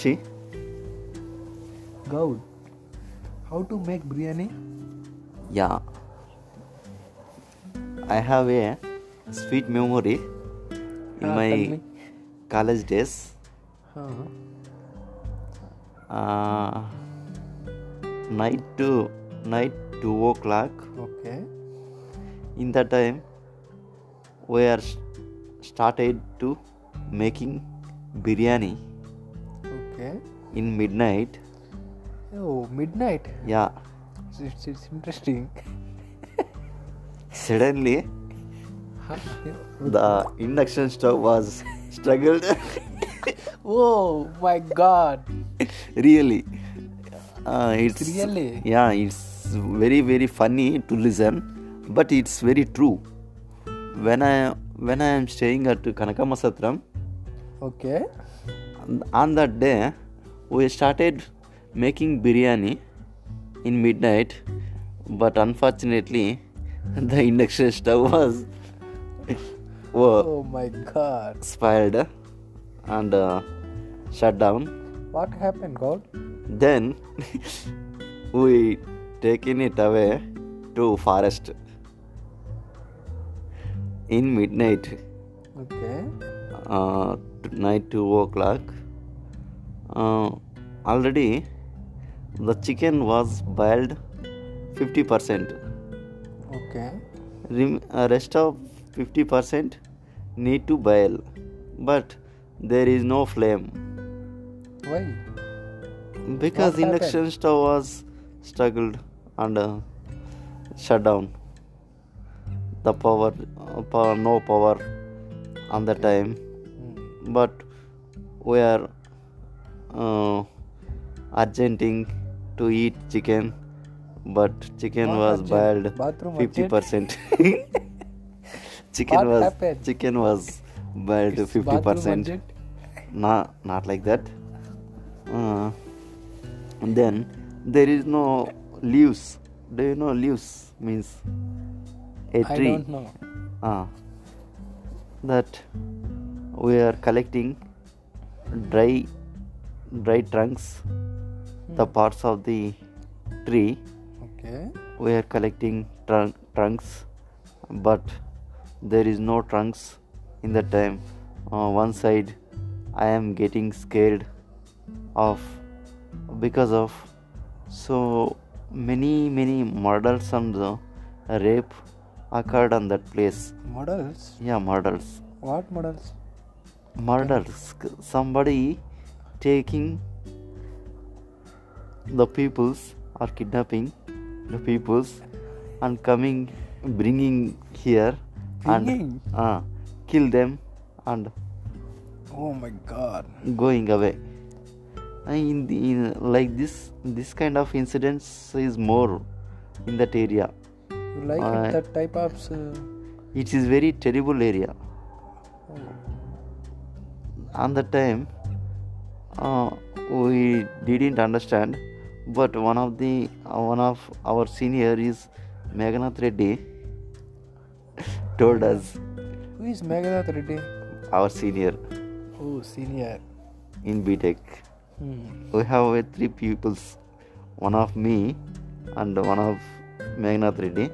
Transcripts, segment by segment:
Vamshi. Gaud, how to make biryani? Yeah. I have a sweet memory in Ah, my college days. Huh. Uh, night to night two o'clock. Okay. In that time, we are started to making biryani Okay. in midnight. Oh, midnight. Yeah. It's, it's, it's interesting. Suddenly, the induction stove was struggled. oh my god. really uh, it's Really? yeah it's very very funny to listen but it's very true when i when i am staying at kanakamasatram Okay. On that day we started making biryani in midnight but unfortunately the induction stove was Oh my god. spoiled and uh, shut down What happened, God? then we taken it away to forest in midnight Okay. uh, night 2 o'clock uh, already the chicken was boiled 50% Okay. Rem- uh, rest of 50% need to boil but there is no flame Why? because What induction stove was struggled and uh, shut down the power, uh, power no power on the time Hmm. but we are urgenting to eat chicken but chicken was urgent? boiled 50% chicken What was happened? chicken was boiled 50% bathroom urgent? not not like that uh, and then there is no leaves do you know leaves means a tree I don't know. Ah, that we are collecting dry dry trunks the parts of the tree Okay. we are collecting trunk, trunks but there is no trunks in the time uh, one side i am getting scared of because of so many many murders and uh, rape occurred on that place Models? yeah murders What models? murders somebody taking the peoples are kidnapping the peoples and coming bringing here Bringing? and uh, kill them and Oh my god. going away And in, the, in like this this kind of incidents is more in that area You like I- it, that type of. Uh, it is very terrible area oh. on the time uh, we didn't understand but one of the uh, one of our senior is Meghanath Reddy told us Who is Meghanath Reddy? our senior Oh, senior. in BTech Hmm. we have uh, three pupils one of me and one of Meghanath Reddy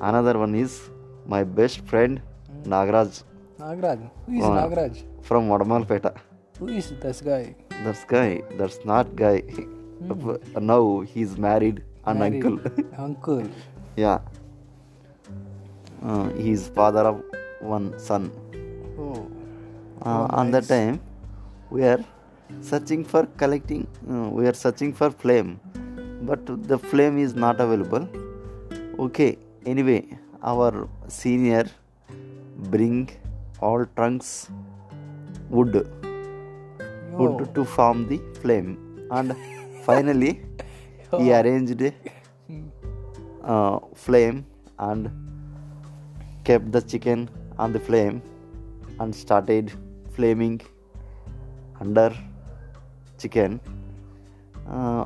another one is my best friend Nagraj Nagraj. Who is Oh. Nagraj? from Vadamalpeta Who is this guy? That's guy. That's not guy. now he's married and Married. uncle. Uncle. yeah. Uh, he's father of one son. Oh. Uh, on that time, we are searching for collecting. Uh, we are searching for flame, but the flame is not available. Okay. Anyway, our senior bring all trunks wood wood to form the flame and finally he arranged a uh, flame and kept the chicken on the flame and started flaming under chicken uh,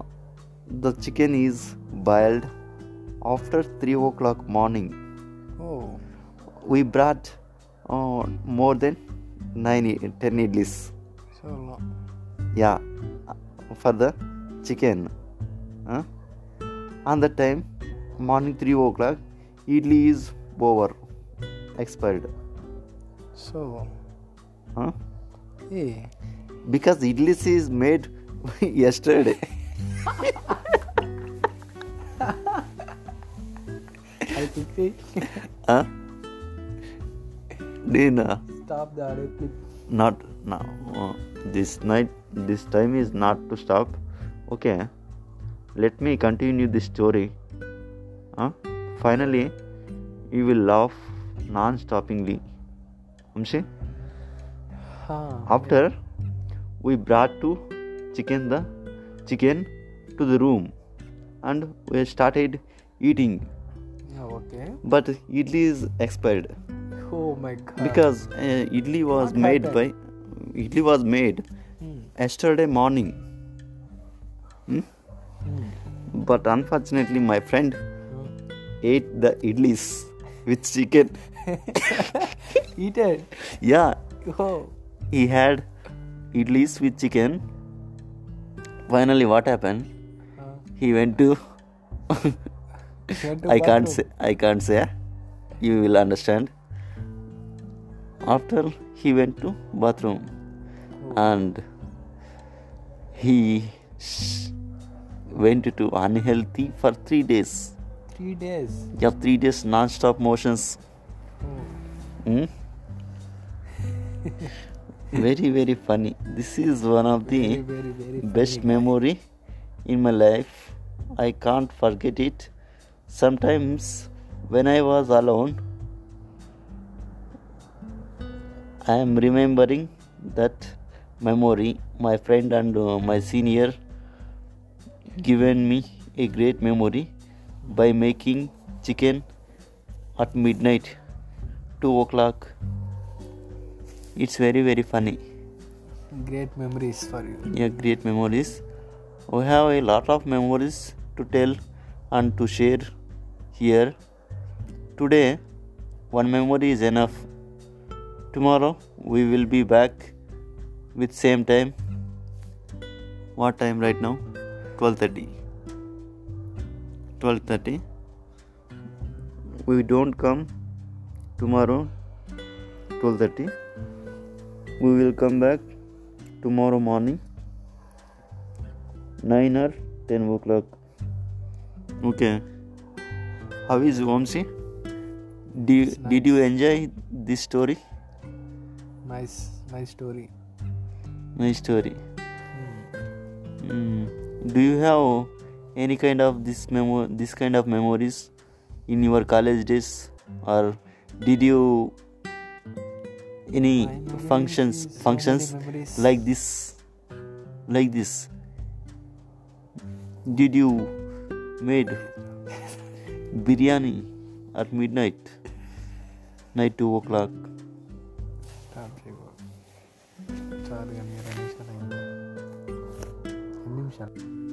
the chicken is boiled after 3 o'clock morning Oh. we brought uh, more than 9 i- 10 idlis So long. yeah for the chicken huh? on that time morning 3 o'clock idli is over expired So, huh? hey, because idlis is made yesterday I think they huh? Dina, stop the audio clip. not now Uh, this night this time is not to stop okay let me continue the story huh? finally you will laugh non-stoppingly Amshi? Huh. after we brought to chicken the chicken to the room and we started eating Yeah, okay. but idli is expired Oh my god. because uh, idli was What made by idli was made Hmm. yesterday morning Hmm? But unfortunately my friend ate the idlis with chicken. Eat it. yeah. Oh. he had idlis with chicken. Finally what happened? Uh, he went to went to i can't say i can't say you will understand. After he went to bathroom and he went to unhealthy for three days. Three days. yeah three days non-stop motions. Oh. Hmm? very very funny. This is one of the Very, very, very best funny memory in my life. I can't forget it. Sometimes when i was alone i am remembering that memory my friend and uh, my senior given me a great memory by making chicken at midnight 2 o'clock. It's very very funny. Great memories for you. yeah great memories. We have a lot of memories to tell and to share here. Today one memory is enough. Tomorrow we will be back with same time. What time right now 12:30 12:30 we don't come tomorrow 12:30 we will come back tomorrow morning 9 or 10 o'clock okay how is Vamsi? Did, It's did you enjoy this story Nice, nice story. nice story Hmm. Mm. Do you have any kind of this memo this kind of memories in your college days? Or did you any functions functions like this like this? Did you made biryani at midnight night 2 o'clock Stop